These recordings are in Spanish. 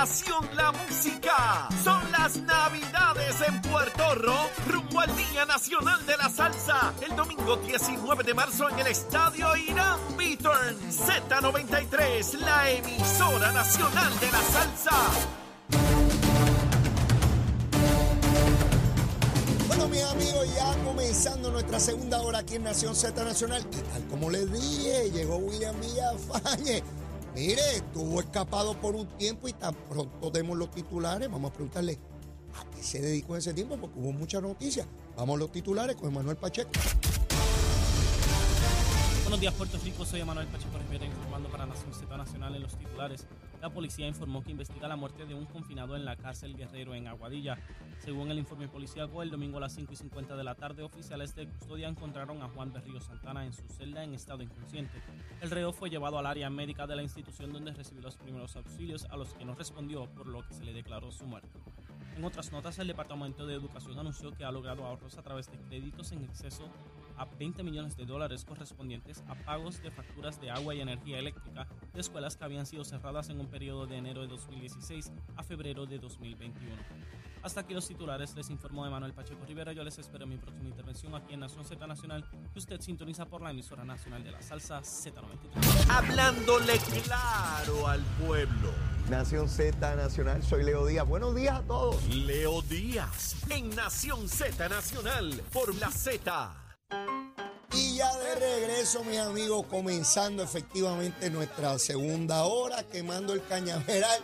Nación La Música. Son las Navidades en Puerto Rico, rumbo al Día Nacional de la Salsa. El domingo 19 de marzo en el Estadio Irán Beaturn. Z93, la emisora nacional de la salsa. Bueno, mis amigos, ya comenzando nuestra segunda hora aquí en Nación Z Nacional. Y tal como les dije, llegó William Villafañe. Mire, estuvo escapado por un tiempo y tan pronto demos los titulares. Vamos a preguntarle a qué se dedicó ese tiempo, porque hubo muchas noticias. Vamos a los titulares con Manuel Pacheco. Buenos días, Puerto Rico. Soy Manuel Pacheco Rivera informando para Nación Z Nacional en los titulares. La policía informó que investiga la muerte de un confinado en la cárcel Guerrero en Aguadilla. Según el informe policíaco, el domingo a las 5 y 50 de la tarde, oficiales de custodia encontraron a Juan Berrío Santana en su celda en estado inconsciente. El reo fue llevado al área médica de la institución donde recibió los primeros auxilios a los que no respondió, por lo que se le declaró su muerte. En otras notas, el Departamento de Educación anunció que ha logrado ahorros a través de créditos en exceso a 20 millones de dólares correspondientes a pagos de facturas de agua y energía eléctrica de escuelas que habían sido cerradas en un periodo de enero de 2016 a febrero de 2021. Hasta aquí los titulares, les informó Manuel Pacheco Rivera. Yo les espero en mi próxima intervención aquí en Nación Z Nacional, que usted sintoniza por la emisora nacional de la salsa Z93. Hablándole claro al pueblo. Nación Z Nacional, soy Leo Díaz. Buenos días a todos. Leo Díaz en Nación Z Nacional por la Z. Y ya de regreso, mis amigos, comenzando efectivamente nuestra segunda hora, quemando el cañaveral.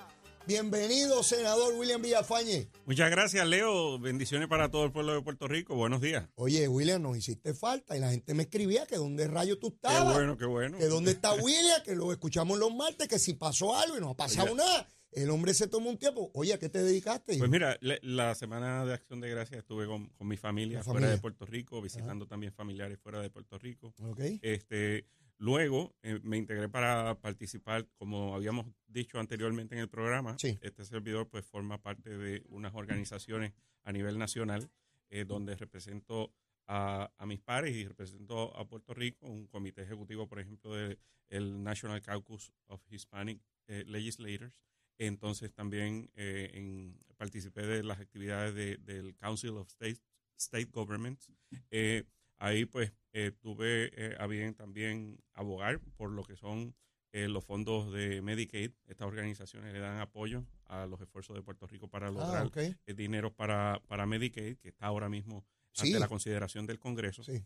Bienvenido, senador William Villafañe. Muchas gracias, Leo. Bendiciones para todo el pueblo de Puerto Rico. Buenos días. Oye, William, nos hiciste falta y la gente me escribía que dónde rayo tú Qué estabas. bueno, qué bueno. Que dónde está William, que lo escuchamos los martes, que si pasó algo y no ha pasado nada. El hombre se tomó un tiempo. Oye, ¿a qué te dedicaste? Pues mira, la semana de Acción de Gracias estuve con, con mi familia fuera de Puerto Rico, visitando también familiares fuera de Puerto Rico. Ok. Este, luego eh, me integré para participar, como habíamos dicho anteriormente en el programa. Sí. Este servidor pues forma parte de unas organizaciones a nivel nacional eh, donde represento a, a mis pares y represento a Puerto Rico, un comité ejecutivo, por ejemplo, del el National Caucus of Hispanic eh, Legislators. Entonces también eh, en- participé de las actividades de- del Council of State, State Governments. Eh, ahí pues eh, tuve a bien también abogar por lo que son los fondos de Medicaid. Estas organizaciones le dan apoyo a los esfuerzos de Puerto Rico para Ah, lograr eh, dinero para, para Medicaid, que está ahora mismo Sí. ante la consideración del Congreso. Sí.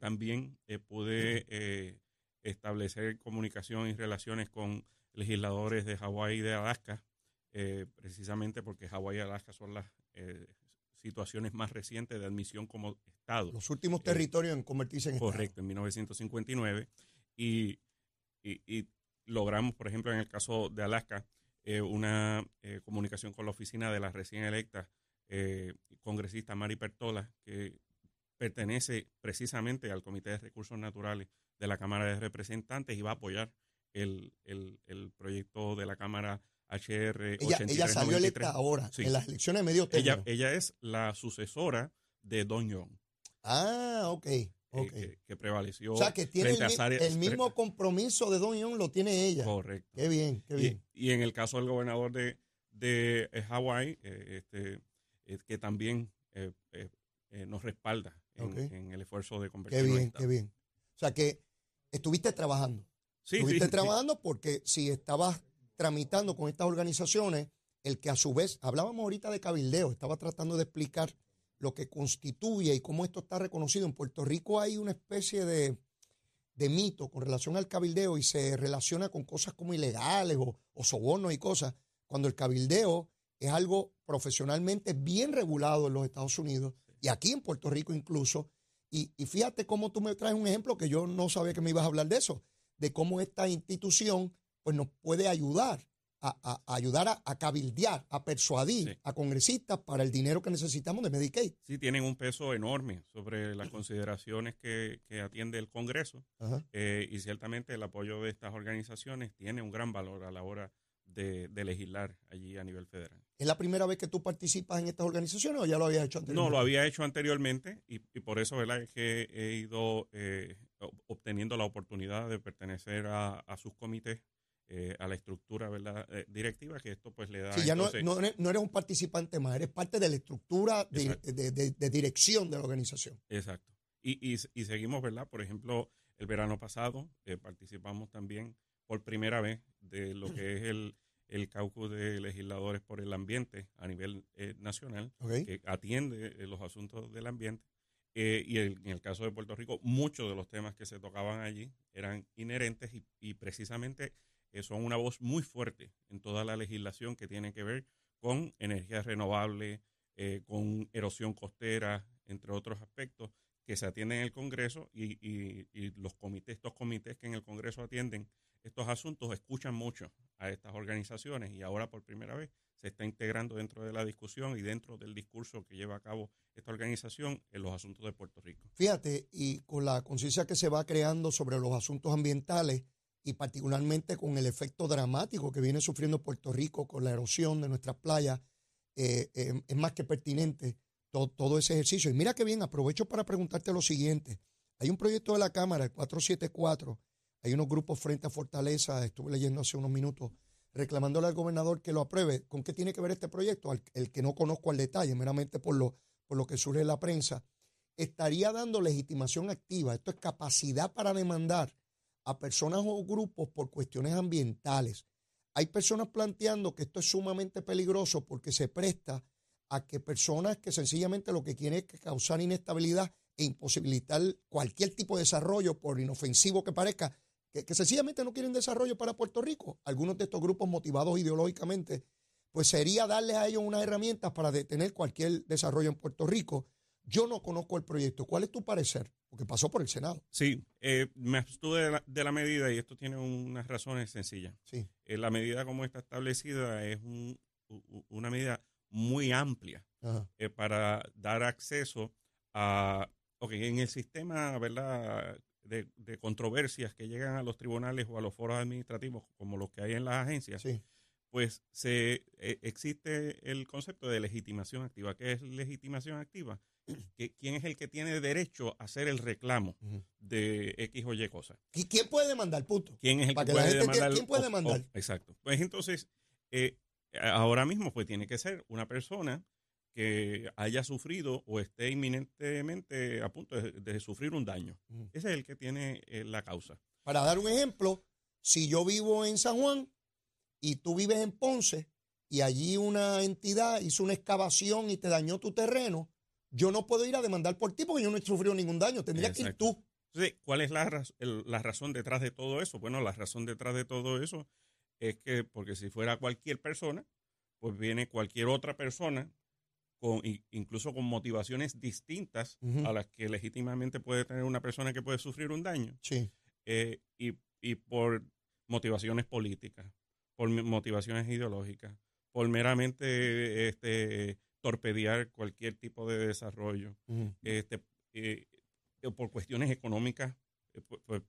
También pude establecer comunicación y relaciones con legisladores de Hawái y de Alaska, eh, precisamente porque Hawái y Alaska son las eh, situaciones más recientes de admisión como Estado. Los últimos Eh, territorios en convertirse en Correcto, en 1959. Y, y- y logramos, por ejemplo, en el caso de Alaska, una comunicación con la oficina de la recién electa eh, congresista Mari Pertola, que pertenece precisamente al Comité de Recursos Naturales de la Cámara de Representantes y va a apoyar el, el- el proyecto de la Cámara HR Ella, ella salió 8393. electa ahora, Sí. en las elecciones de medio Ella, término. ella es la sucesora de Don Young, ah, ok. eh, ok. que, que prevaleció o sea, que tiene el, mismo compromiso de Don Young lo tiene ella. Correcto. Qué bien, qué bien. y en el caso del gobernador de, de eh, Hawái, eh, este, eh, que también eh, nos respalda en, Ok. en el esfuerzo de Qué convertirnos en bien, qué bien. O sea, que estuviste trabajando. Sí, estuviste sí, trabajando porque si estabas tramitando con estas organizaciones, el que a su vez, hablábamos ahorita de cabildeo, estaba tratando de explicar lo que constituye y cómo esto está reconocido. En Puerto Rico hay una especie de, de mito con relación al cabildeo y se relaciona con cosas como ilegales o, o sobornos y cosas, cuando el cabildeo es algo profesionalmente bien regulado en los Estados Unidos y aquí en Puerto Rico incluso. Y, y fíjate cómo tú me traes un ejemplo que yo no sabía que me ibas a hablar de eso, de cómo esta institución pues nos puede ayudar a, a- a ayudar a, a cabildear, a persuadir Sí. a congresistas para el dinero que necesitamos de Medicaid. Sí, tienen un peso enorme sobre las consideraciones que, que atiende el Congreso eh, y ciertamente el apoyo de estas organizaciones tiene un gran valor a la hora de, de legislar allí a nivel federal. ¿Es la primera vez que tú participas en estas organizaciones o ya lo habías hecho No, anteriormente? lo había hecho anteriormente y, y por eso ¿verdad? es que he ido eh, ob- obteniendo la oportunidad de pertenecer a, a sus comités eh, a la estructura ¿verdad? Eh, directiva que esto pues le da. Sí, ya no, no, eres un participante más, eres parte de la estructura de, de, dirección de la organización. Exacto. Y, y, y, seguimos, ¿verdad? Por ejemplo, el verano pasado eh, participamos también por primera vez de lo que es el, el caucus de legisladores por el ambiente a nivel nacional, que atiende los asuntos del ambiente. y en el caso de Puerto Rico, muchos de los temas que se tocaban allí eran inherentes y, y precisamente son una voz muy fuerte en toda la legislación que tiene que ver con energía renovable, eh, con erosión costera, entre otros aspectos que se atienden en el Congreso y, los comités, estos comités que en el Congreso atienden estos asuntos escuchan mucho a estas organizaciones y ahora por primera vez se está integrando dentro de la discusión y dentro del discurso que lleva a cabo esta organización en los asuntos de Puerto Rico. Fíjate, y con la conciencia que se va creando sobre los asuntos ambientales, y particularmente con el efecto dramático que viene sufriendo Puerto Rico con la erosión de nuestras playas, eh, eh, es más que pertinente todo, ese ejercicio. Y mira que bien, aprovecho para preguntarte lo siguiente. Hay un proyecto de la Cámara, el 474, hay unos grupos frente a Fortaleza, estuve leyendo hace unos minutos, reclamándole al gobernador que lo apruebe. ¿Con qué tiene que ver este proyecto? el que no conozco al detalle, meramente por lo, por lo que surge en la prensa. Estaría dando legitimación activa, esto es capacidad para demandar a personas o grupos por cuestiones ambientales. Hay personas planteando que esto es sumamente peligroso porque se presta a que personas que sencillamente lo que quieren es causar inestabilidad e imposibilitar cualquier tipo de desarrollo, por inofensivo que parezca, que, que, sencillamente no quieren desarrollo para Puerto Rico. Algunos de estos grupos motivados ideológicamente, pues sería darles a ellos unas herramientas para detener cualquier desarrollo en Puerto Rico. Yo no conozco el proyecto. ¿Cuál es tu parecer? Porque pasó por el Senado. Sí, eh, me abstuve de la, medida y esto tiene unas razones sencillas. Sí. Eh, la medida como está establecida es una medida muy amplia eh, para dar acceso a, ok, en el sistema, ¿verdad? De, controversias que llegan a los tribunales o a los foros administrativos como los que hay en las agencias, sí. pues se existe el concepto de legitimación activa. ¿Qué es legitimación activa? quién es el que tiene derecho a hacer el reclamo de X o Y cosas. ¿Y quién puede demandar, punto? ¿Quién es el que, puede demandar? ¿Quién puede demandar? exacto. Pues entonces, eh, ahora mismo pues tiene que ser una persona que haya sufrido o esté inminentemente a punto de, sufrir un daño. Ese es el que tiene eh, la causa. Para dar un ejemplo, si yo vivo en San Juan y tú vives en Ponce y allí una entidad hizo una excavación y te dañó tu terreno, yo no puedo ir a demandar por ti porque yo no he sufrido ningún daño. Tendría que ir tú. ¿Cuál es la, la razón detrás de todo eso? Bueno, la razón detrás de todo eso es que, porque si fuera cualquier persona, pues viene cualquier otra persona, con, incluso con motivaciones distintas a las que legítimamente puede tener una persona que puede sufrir un daño. Sí. Eh, y, y por motivaciones políticas, por motivaciones ideológicas, por meramente este, torpedear cualquier tipo de desarrollo. este, eh, por cuestiones económicas, eh, pues, pues,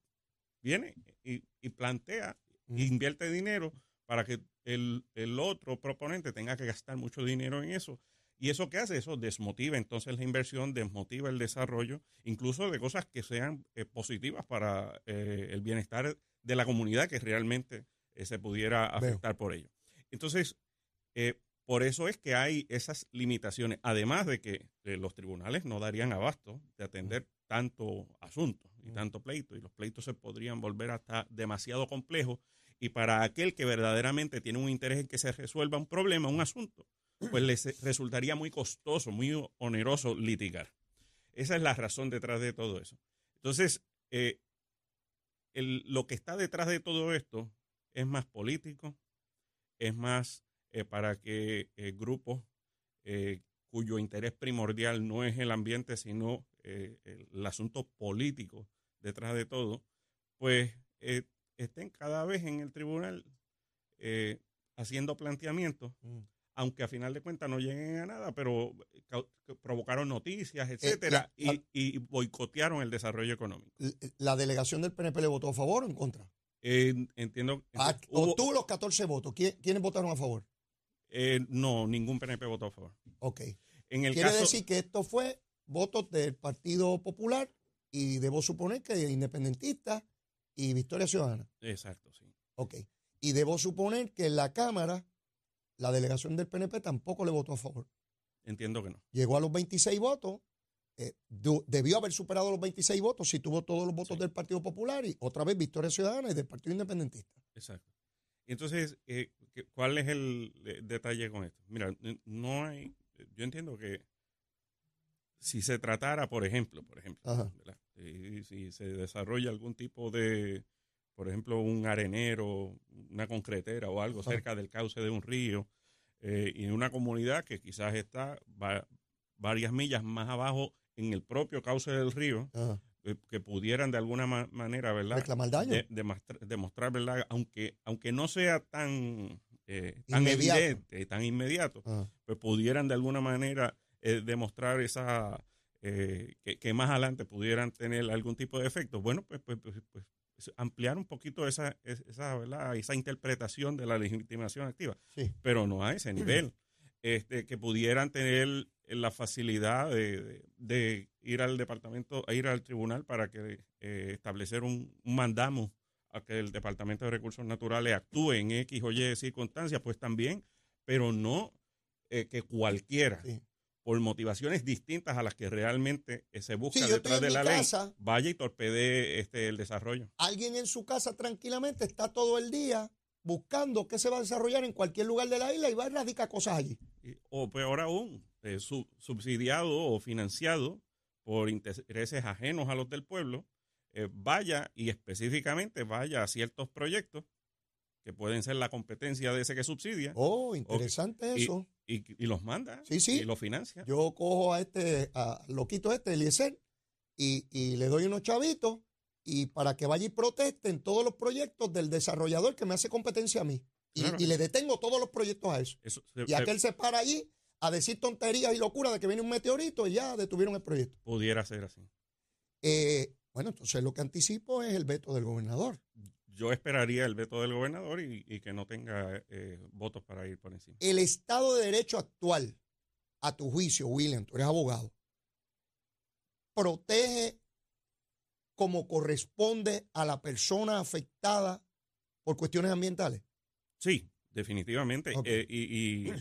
viene y, plantea, invierte dinero para que el, otro proponente tenga que gastar mucho dinero en eso. ¿Y eso qué hace? Eso desmotiva entonces la inversión, desmotiva el desarrollo, incluso de cosas que sean eh, positivas para el bienestar de la comunidad que realmente se pudiera afectar por ello. Entonces, por eso es que hay esas limitaciones, además de que eh, los tribunales no darían abasto de atender tanto asunto y tanto pleito, y los pleitos se podrían volver hasta demasiado complejos, y para aquel que verdaderamente tiene un interés en que se resuelva un problema, un asunto, pues les resultaría muy costoso, muy oneroso litigar. Esa es la razón detrás de todo eso. Entonces, eh, lo que está detrás de todo esto es más político, es más eh, para que eh, grupos cuyo interés primordial no es el ambiente, sino el asunto político detrás de todo, pues estén cada vez en el tribunal haciendo planteamientos, mm. Aunque a final de cuentas no lleguen a nada, pero provocaron noticias, etcétera, y, boicotearon el desarrollo económico. ¿La delegación del PNP le votó a favor o en contra? entiendo. Ah, obtuvo los 14 votos. ¿Quiénes votaron a favor? Eh, no, ningún PNP votó a favor. Ok. En el Quiere decir que esto fue votos del Partido Popular y debo suponer que independentistas y Victoria Ciudadana. Exacto, sí. Ok. Y debo suponer que en la Cámara la delegación del PNP tampoco le votó a favor. Entiendo que no. Llegó a los 26 votos, eh, debió haber superado los 26 votos si tuvo todos los votos Sí. del Partido Popular y otra vez Victoria Ciudadana y del Partido Independentista. Exacto. Entonces, eh, ¿qué- ¿cuál es el eh, detalle con esto? Mira, no hay, yo entiendo que si se tratara, por ejemplo, por ejemplo. Eh, si se desarrolla algún tipo de, por ejemplo, un arenero, una concretera o algo cerca del cauce de un río, eh, y en una comunidad que quizás está va- varias millas más abajo en el propio cauce del río, eh, que pudieran de alguna ma- manera, ¿verdad? Reclamar daño. de- demostrar, demostrar, ¿verdad? Aunque, aunque no sea tan, eh, tan Inmediato. evidente, tan inmediato, Ajá. pues pudieran de alguna manera eh, demostrar esa, eh, que, que más adelante pudieran tener algún tipo de efecto. Bueno, pues, pues, pues, pues, ampliar un poquito esa, es- esa, ¿verdad? esa interpretación de la legitimación activa, Sí. pero no a ese nivel. Este, que pudieran tener la facilidad de, de- de ir al departamento, ir al tribunal para que eh, establecer un, un mandamo a que el Departamento de Recursos Naturales actúe en X o Y circunstancias, pues también, pero no eh, que cualquiera, Sí. Por motivaciones distintas a las que realmente eh, se busca Sí, detrás de la ley, casa. vaya y torpedee este, el desarrollo. Alguien en su casa tranquilamente está todo el día buscando qué se va a desarrollar en cualquier lugar de la isla y va a erradicar cosas allí. O peor aún, eh, su- subsidiado o financiado por intereses ajenos a los del pueblo, eh, vaya y específicamente vaya a ciertos proyectos que pueden ser la competencia de ese que subsidia Oh, interesante eso. y, y los manda Sí, sí. y los financia. Yo cojo a este, a loquito este, Eliezer, y, y le doy unos chavitos y para que vaya y proteste en todos los proyectos del desarrollador que me hace competencia a mí. Y, Claro. y le detengo todos los proyectos a eso. Eso se- Y se aquel se para allí a decir tonterías y locuras de que viene un meteorito y ya detuvieron el proyecto. pudiera ser así. Eh, bueno, entonces lo que anticipo es el veto del gobernador. Yo esperaría el veto del gobernador y, y que no tenga eh, votos para ir por encima. El Estado de Derecho actual, a tu juicio, William, tú eres abogado, protege como corresponde a la persona afectada por cuestiones ambientales. Sí, definitivamente. Eh, y, y-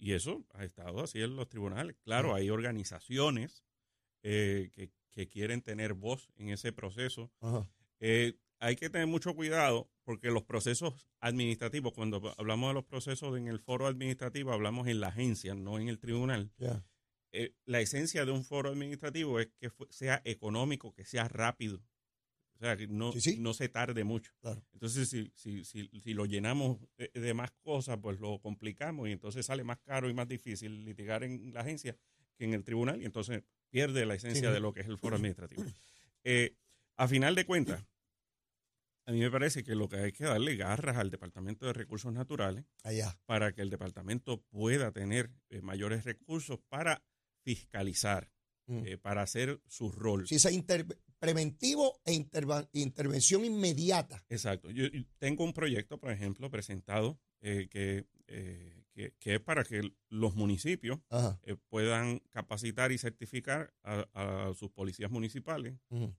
y eso ha estado así en los tribunales. Claro, hay organizaciones eh, que, que quieren tener voz en ese proceso. Ajá. Eh, hay que tener mucho cuidado porque los procesos administrativos, cuando hablamos de los procesos en el foro administrativo, hablamos en la agencia, no en el tribunal. Eh, la esencia de un foro administrativo es que sea económico, que sea rápido. O sea, que no, Sí, sí. no se tarde mucho. Claro. Entonces, si, si, si, si lo llenamos de, de más cosas, pues lo complicamos y entonces sale más caro y más difícil litigar en la agencia que en el tribunal y entonces pierde la esencia Sí. de lo que es el foro administrativo. Eh, a final de cuentas, a mí me parece que lo que hay que darle garras al Departamento de Recursos Naturales Allá. para que el departamento pueda tener eh, mayores recursos para fiscalizar, Mm. eh, para hacer su rol. Si inter- preventivo e interva- intervención inmediata. Exacto. Yo yo tengo un proyecto, por ejemplo, presentado eh, que, que, que es para que los municipios puedan capacitar y certificar a, a sus policías municipales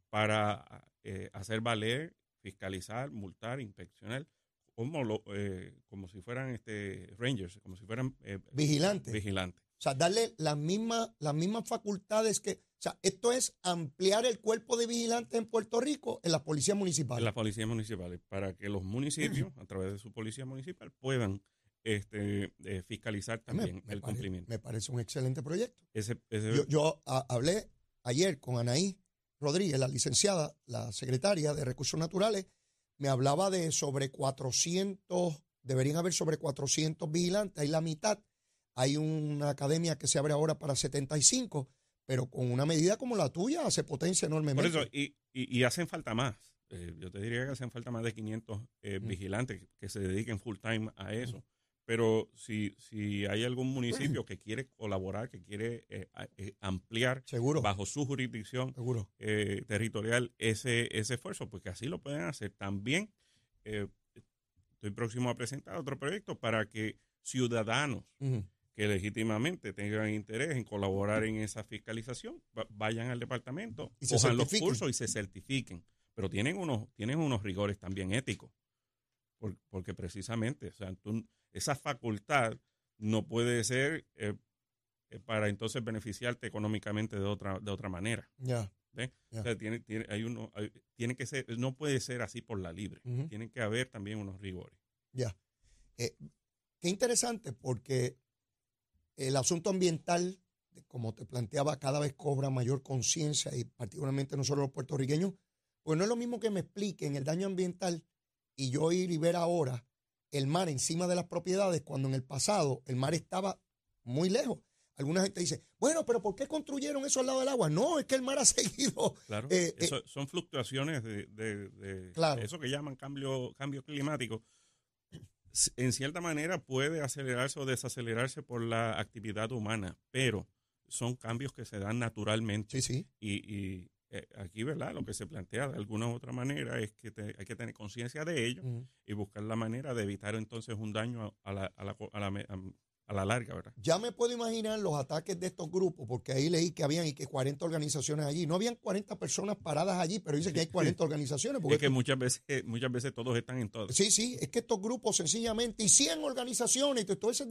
para hacer valer, fiscalizar, multar, inspeccionar, como, lo, eh, como si fueran este rangers, como si fueran eh, Vigilante. vigilantes. O sea, darle las mismas, las mismas facultades que. O sea, esto es ampliar el cuerpo de vigilantes en Puerto Rico en las policías en municipales. las policías municipales para que los municipios, a través de su policía municipal, puedan este, eh, fiscalizar Me- también me el pare- cumplimiento. Me parece un excelente proyecto. Ese, ese- Yo, yo, a- hablé ayer con Anaí Rodríguez, la licenciada, la secretaria de Recursos Naturales, me hablaba de sobre 400, deberían haber sobre 400 vigilantes, hay la mitad, hay una academia que se abre ahora para 75, pero con una medida como la tuya hace potencia por enormemente. eso, y, y- y hacen falta más. Eh, yo te diría que hacen falta más de 500 eh, Mm. vigilantes que, que se dediquen full time a eso. Pero si, si hay algún municipio que quiere colaborar, que quiere eh, eh, ampliar seguro, bajo su jurisdicción seguro. eh, territorial ese, ese esfuerzo, porque así lo pueden hacer. También estoy próximo a presentar otro proyecto para que ciudadanos que legítimamente tengan interés en colaborar en esa fiscalización va- vayan al departamento, Y cojan los cursos y se certifiquen. Pero tienen unos, tienen unos rigores también éticos. porque precisamente, o sea, esa facultad no puede ser eh, eh, para entonces beneficiarte económicamente de otra, de otra manera. Ya. O sea, tiene, tiene, hay uno, tiene que ser, no puede ser así por la libre. Tienen que haber también unos rigores. Ya. Eh, qué interesante, porque el asunto ambiental, como te planteaba, cada vez cobra mayor conciencia, y particularmente nosotros los puertorriqueños, pues no es lo mismo que me expliquen el daño ambiental y yo ir y ver ahora el mar encima de las propiedades, cuando en el pasado el mar estaba muy lejos. Alguna gente dice, bueno, pero ¿por qué construyeron eso al lado del agua? No, es que el mar ha seguido. Claro, eh, eh, son fluctuaciones de, eso que llaman cambio, cambio climático. En cierta manera puede acelerarse o desacelerarse por la actividad humana, pero son cambios que se dan naturalmente. Sí, sí. Y, eh, aquí, ¿verdad? Lo que se plantea de alguna u otra manera es que hay que tener conciencia de ello y buscar la manera de evitar entonces un daño a la, a la, a la, a la larga, ¿verdad? Ya me puedo imaginar los ataques de estos grupos, porque ahí leí que habían y que 40 organizaciones allí. No habían 40 personas paradas allí, pero dice que hay 40 organizaciones. Porque es que muchas veces, muchas veces todos están en todo. Sí, sí, es que estos grupos sencillamente, y 100 organizaciones, y todo ese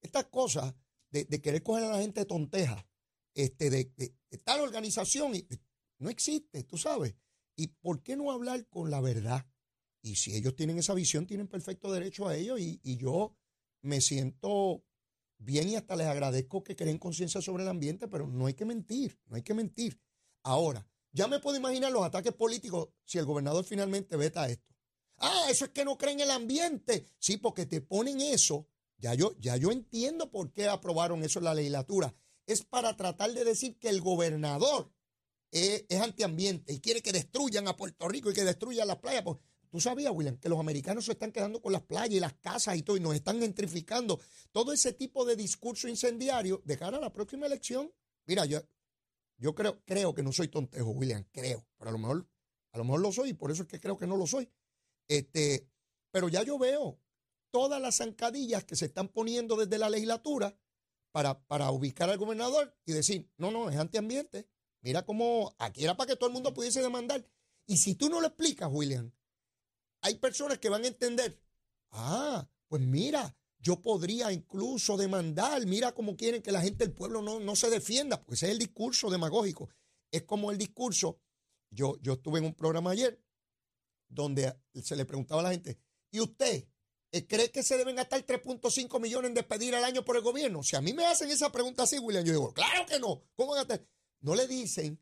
estas cosas de, querer coger a la gente de tonteja, este, de, tal organización, y, no existe, tú sabes. ¿Y por qué no hablar con la verdad? Y si ellos tienen esa visión, tienen perfecto derecho a ello, y, yo me siento bien y hasta les agradezco que creen conciencia sobre el ambiente, pero no hay que mentir, no hay que mentir. Ahora, ya me puedo imaginar los ataques políticos si el gobernador finalmente veta esto. Ah, eso es que no creen en el ambiente. Sí, porque te ponen eso. Ya yo, ya yo entiendo por qué aprobaron eso en la legislatura. Es para tratar de decir que el gobernador es, antiambiente y quiere que destruyan a Puerto Rico y que destruyan las playas. Pues, Tú sabías, William, que los americanos se están quedando con las playas y las casas y todo, y nos están gentrificando. Todo ese tipo de discurso incendiario de cara a la próxima elección. Mira, yo, yo creo, creo que no soy tontejo, William, creo, pero a lo mejor, a lo mejor lo soy, y por eso es que creo que no lo soy. Este, pero ya yo veo todas las zancadillas que se están poniendo desde la legislatura para, para ubicar al gobernador y decir, no, no, es antiambiente. Mira cómo aquí era para que todo el mundo pudiese demandar. Y si tú no lo explicas, William, hay personas que van a entender, ah, pues mira, yo podría incluso demandar, mira cómo quieren que la gente del pueblo no, no se defienda, porque ese es el discurso demagógico. Es como el discurso, yo, yo estuve en un programa ayer donde se le preguntaba a la gente, ¿y usted eh, cree que se deben gastar 3.5 millones en despedir al año por el gobierno? Si a mí me hacen esa pregunta así, William, yo digo, claro que no, ¿cómo gastar? No le dicen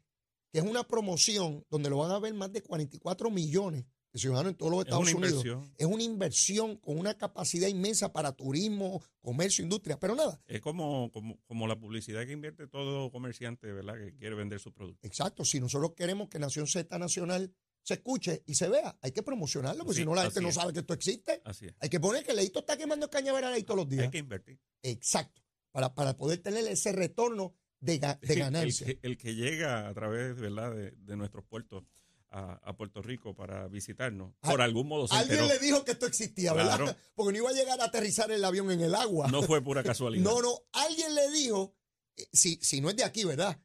que es una promoción donde lo van a ver más de 44 millones ciudadano en todos los Estados Unidos. Es una inversión con una capacidad inmensa para turismo, comercio, industria, pero nada. Es como, como, la publicidad que invierte todo comerciante, ¿verdad? Que quiere vender su producto. Exacto. Si nosotros queremos que Nación Z Nacional se escuche y se vea, hay que promocionarlo, porque si no la gente no sabe que esto existe. Así es. Hay que poner que Leito está quemando el cañaveral ahí todos los días. Hay que invertir. Exacto. Para, para poder tener ese retorno de, de ganancia. El, que, llega a través, ¿verdad? de, de nuestros puertos a, Puerto Rico para visitarnos. Por algún modo se Alguien le dijo que esto existía, ¿verdad? Porque no iba a llegar a aterrizar el avión en el agua. No fue pura casualidad. no, no. Alguien le dijo, eh, si, si no es de aquí, ¿verdad?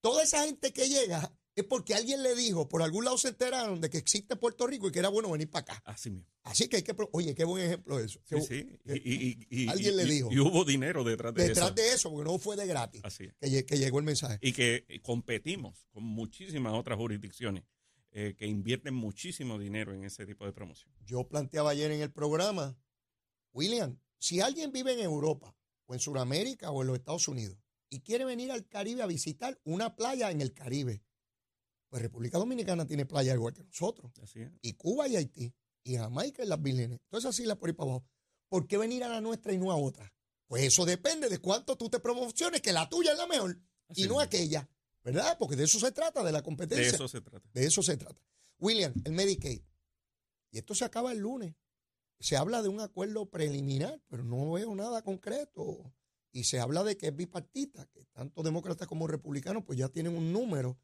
Toda esa gente que llega es porque alguien le dijo, por algún lado se enteraron de que existe Puerto Rico y que era bueno venir para acá. Así mismo. Así que hay que, oye, qué buen ejemplo eso. Sí, sí. Y, alguien le dijo. Y hubo dinero detrás de eso. Detrás de eso, porque no fue de gratis. Así Que, que llegó el mensaje. Y que competimos con muchísimas otras jurisdicciones eh, que invierten muchísimo dinero en ese tipo de promoción. Yo planteaba ayer en el programa, William, si alguien vive en Europa o en Sudamérica o en los Estados Unidos y quiere venir al Caribe a visitar una playa en el Caribe, pues República Dominicana tiene playa igual que nosotros. Y Cuba y Haití, y Jamaica y las Vírgenes. Todas esas islas por ahí para abajo. ¿Por qué venir a la nuestra y no a otra? Pues eso depende de cuánto tú te promociones, que la tuya es la mejor y no aquella. ¿verdad? Porque de eso se trata, de la competencia. De eso se trata. De eso se trata. William, el Medicaid. Y esto se acaba el lunes. Se habla de un acuerdo preliminar, pero no veo nada concreto. Y se habla de que es bipartita, que tanto demócratas como republicanos pues ya tienen un número.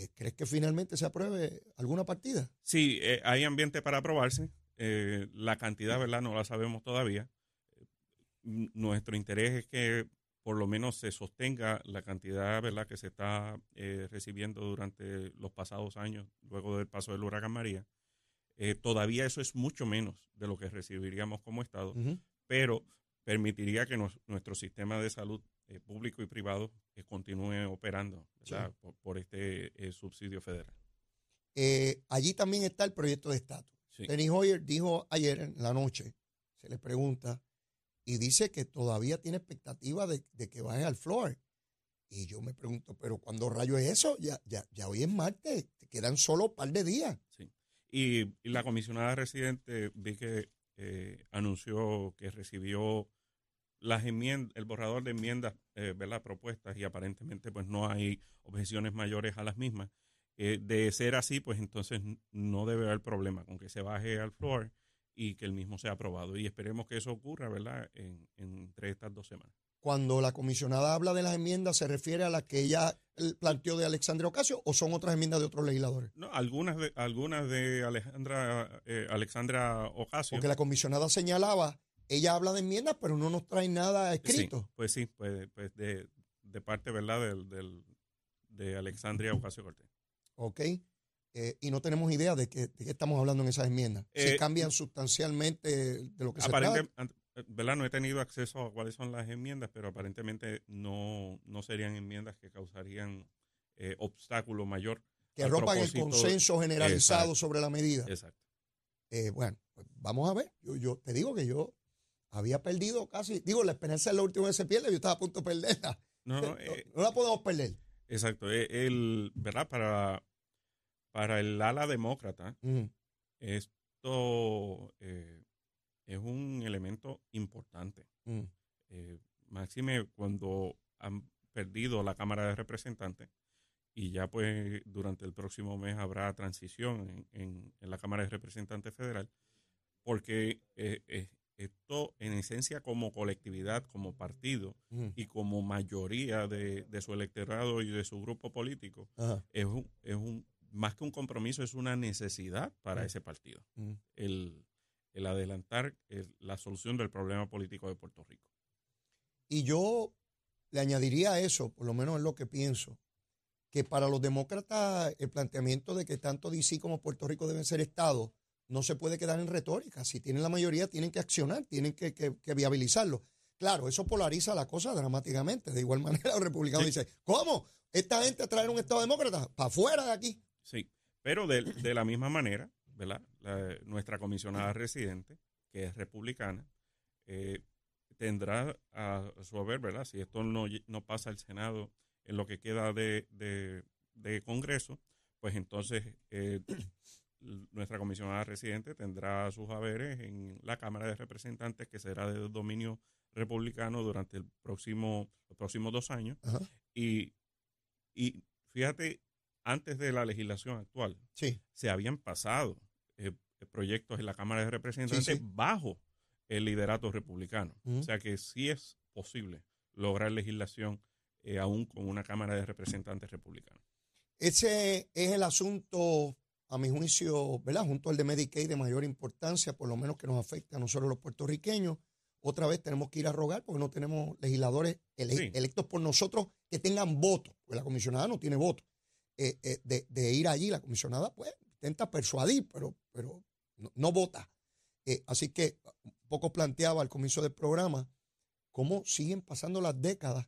Eh, ¿Crees que finalmente se apruebe alguna partida? Sí, eh, hay ambiente para aprobarse. Eh, la cantidad, ¿verdad? No la sabemos todavía. Nuestro interés es que por lo menos se sostenga la cantidad ¿verdad? que se está eh, recibiendo durante los pasados años, luego del paso del huracán María. Todavía eso es mucho menos de lo que recibiríamos como Estado, pero permitiría que nos- nuestro sistema de salud eh, público y privado eh, continúe operando por, por este eh, subsidio federal. Eh, allí también está el proyecto de estatus. Sí. Denis Hoyer dijo ayer en la noche, se le pregunta, y dice que todavía tiene expectativa de, de que baje al floor. Y yo me pregunto, ¿pero cuándo rayo es eso? Ya, ya, ya hoy es martes, te quedan solo un par de días. Sí. Y, y la comisionada residente vi que eh, anunció que recibió las enmiendas, el borrador de enmiendas, eh, ¿verdad? propuestas y aparentemente pues no hay objeciones mayores a las mismas. Eh, de ser así, pues entonces no debe haber problema con que se baje al floor y que el mismo sea aprobado. Y esperemos que eso ocurra, ¿verdad? En, entre estas dos semanas. Cuando la comisionada habla de las enmiendas, ¿se refiere a las que ella eh, planteó de Alexandria Ocasio o son otras enmiendas de otros legisladores? No, algunas de, algunas de Alejandra, eh, Alexandra Ocasio. Porque la comisionada señalaba, ella habla de enmiendas, pero no nos trae nada escrito. Sí, pues sí, pues, pues de, de parte, ¿verdad? Del, del- de Alexandria Ocasio Cortés. ¿ok? Eh, y no tenemos idea de qué, de qué estamos hablando en esas enmiendas. ¿Se Eh, cambian sustancialmente de lo que se trata? ¿verdad? No he tenido acceso a cuáles son las enmiendas, pero aparentemente no, no serían enmiendas que causarían eh, obstáculo mayor. Que rompan el consenso generalizado Exacto. sobre la medida. Exacto. Eh, bueno, pues vamos a ver. Yo, yo te digo que yo había perdido casi, digo, la esperanza es lo último que se pierde, yo estaba a punto de perderla. No, no, No, eh, no la podemos perder. exacto. Eh, El, ¿verdad? Para, para el ala demócrata, Ujú, esto eh, es un elemento importante. eh, máxime cuando han perdido la Cámara de Representantes y ya pues durante el próximo mes habrá transición en, en- en la Cámara de Representantes Federal, porque eh, esto en esencia como colectividad, como partido y como mayoría de, de su electorado y de su grupo político, Ajá. es un, es un más que un compromiso, es una necesidad para Mm. ese partido, el, el adelantar el- la solución del problema político de Puerto Rico. Y yo le añadiría a eso, por lo menos es lo que pienso, que para los demócratas el planteamiento de que tanto DC como Puerto Rico deben ser estados no se puede quedar en retórica. Si tienen la mayoría, tienen que accionar, tienen que, que- que viabilizarlo. Claro, eso polariza la cosa dramáticamente. De igual manera, los republicanos Sí. dicen, ¿cómo? Esta gente traer un estado demócrata para afuera de aquí. Sí, pero de, de la misma manera, ¿verdad? La- nuestra comisionada residente, que es republicana, eh, tendrá a su haber, ¿verdad? Si esto no, no pasa al Senado en lo que queda de, de- de Congreso, pues entonces eh, nuestra comisionada residente tendrá sus haberes en la Cámara de Representantes, que será de dominio republicano durante el próximo, los próximos dos años. Y, y fíjate, antes de la legislación actual, Sí. se habían pasado eh, proyectos en la Cámara de Representantes Sí, sí. bajo el liderato republicano. O sea que sí es posible lograr legislación eh, aún con una Cámara de Representantes republicana. Ese es el asunto, a mi juicio, ¿verdad? Junto al de Medicaid de mayor importancia, por lo menos que nos afecta a nosotros los puertorriqueños. Otra vez tenemos que ir a rogar porque no tenemos legisladores ele- Sí. electos por nosotros que tengan voto, porque la comisionada no tiene voto. Eh, eh, de, de ir allí, la comisionada pues intenta persuadir, pero, pero no, no vota. Eh, así que un poco planteaba al comienzo del programa cómo siguen pasando las décadas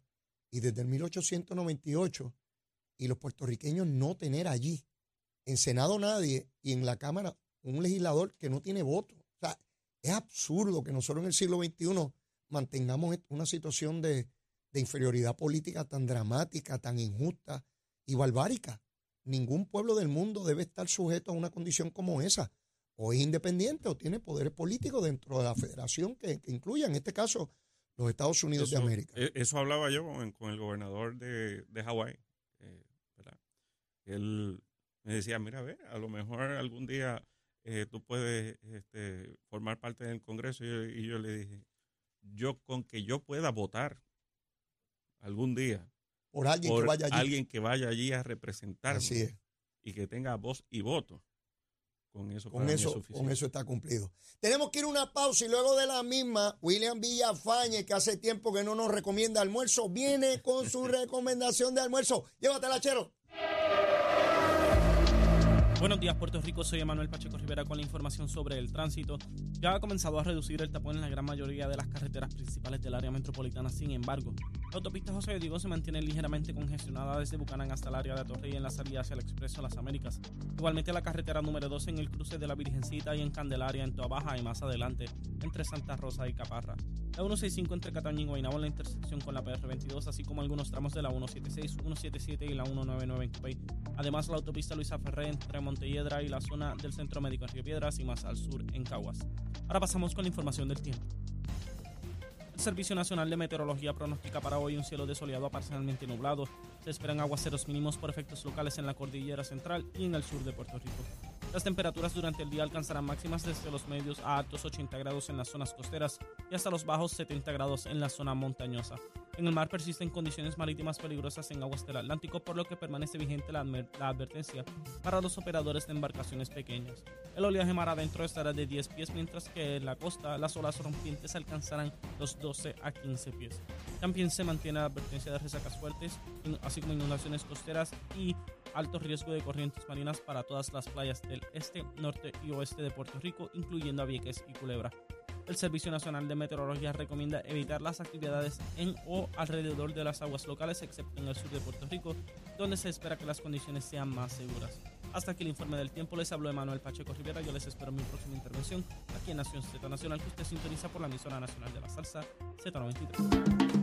y desde el 1898 y los puertorriqueños no tener allí, en Senado nadie y en la Cámara un legislador que no tiene voto. O sea, es absurdo que nosotros en el siglo XXI mantengamos est- una situación de, de inferioridad política tan dramática, tan injusta y barbárica. Ningún pueblo del mundo debe estar sujeto a una condición como esa. O es independiente o tiene poderes políticos dentro de la federación que, que incluya, en este caso, los Estados Unidos de América. e- Eso hablaba yo con, con el gobernador de, de Hawái. eh. Él me decía, mira, a ver, a lo mejor algún día eh, tú puedes este, formar parte del Congreso. Y yo, y yo le dije, yo con que yo pueda votar algún día Por alguien por que vaya allí. alguien que vaya allí a representarme Así es. y que tenga voz y voto, con eso, Con es eso, suficiente. con eso está cumplido. Tenemos que ir a una pausa y luego de la misma, William Villafañe, que hace tiempo que no nos recomienda almuerzo, viene con su recomendación de almuerzo. Llévatela, chero. Buenos días, Puerto Rico. Soy Emanuel Pacheco Rivera con la información sobre el tránsito. Ya ha comenzado a reducir el tapón en la gran mayoría de las carreteras principales del área metropolitana. Sin embargo, la autopista José de Diego se mantiene ligeramente congestionada desde Bucanán hasta el área de Torrey en la salida hacia el Expreso Las Américas. Igualmente la carretera número 2 en el cruce de la Virgencita y en Candelaria en Toa Baja y más adelante entre Santa Rosa y Caparra. La 165 entre Cataño y Guaynabo en la intersección con la PR22, así como algunos tramos de la 176, 177 y la 199 en Cupey. Además, la autopista Luisa Ferré entre Montelledra y la zona del Centro Médico en Río Piedras y más al sur en Caguas. Ahora pasamos con la información del tiempo. El Servicio Nacional de Meteorología pronostica para hoy un cielo desoleado a parcialmente nublado. Se esperan aguaceros mínimos por efectos locales en la cordillera central y en el sur de Puerto Rico. Las temperaturas durante el día alcanzarán máximas desde los medios a altos 80 grados en las zonas costeras y hasta los bajos 70 grados en la zona montañosa. En el mar persisten condiciones marítimas peligrosas en aguas del Atlántico, por lo que permanece vigente la, la, advertencia para los operadores de embarcaciones pequeñas. El oleaje mar adentro estará de 10 pies, mientras que en la costa las olas rompientes alcanzarán los 12 a 15 pies. También se mantiene la advertencia de resacas fuertes, así como inundaciones costeras y alto riesgo de corrientes marinas para todas las playas del este, norte y oeste de Puerto Rico, incluyendo a Vieques y Culebra. El Servicio Nacional de Meteorología recomienda evitar las actividades en o alrededor de las aguas locales, excepto en el sur de Puerto Rico, donde se espera que las condiciones sean más seguras. Hasta aquí el informe del tiempo, les habló Emanuel Pacheco Rivera. Yo les espero en mi próxima intervención aquí en Nación Z Nacional, que usted sintoniza por la emisora nacional de la salsa Z93.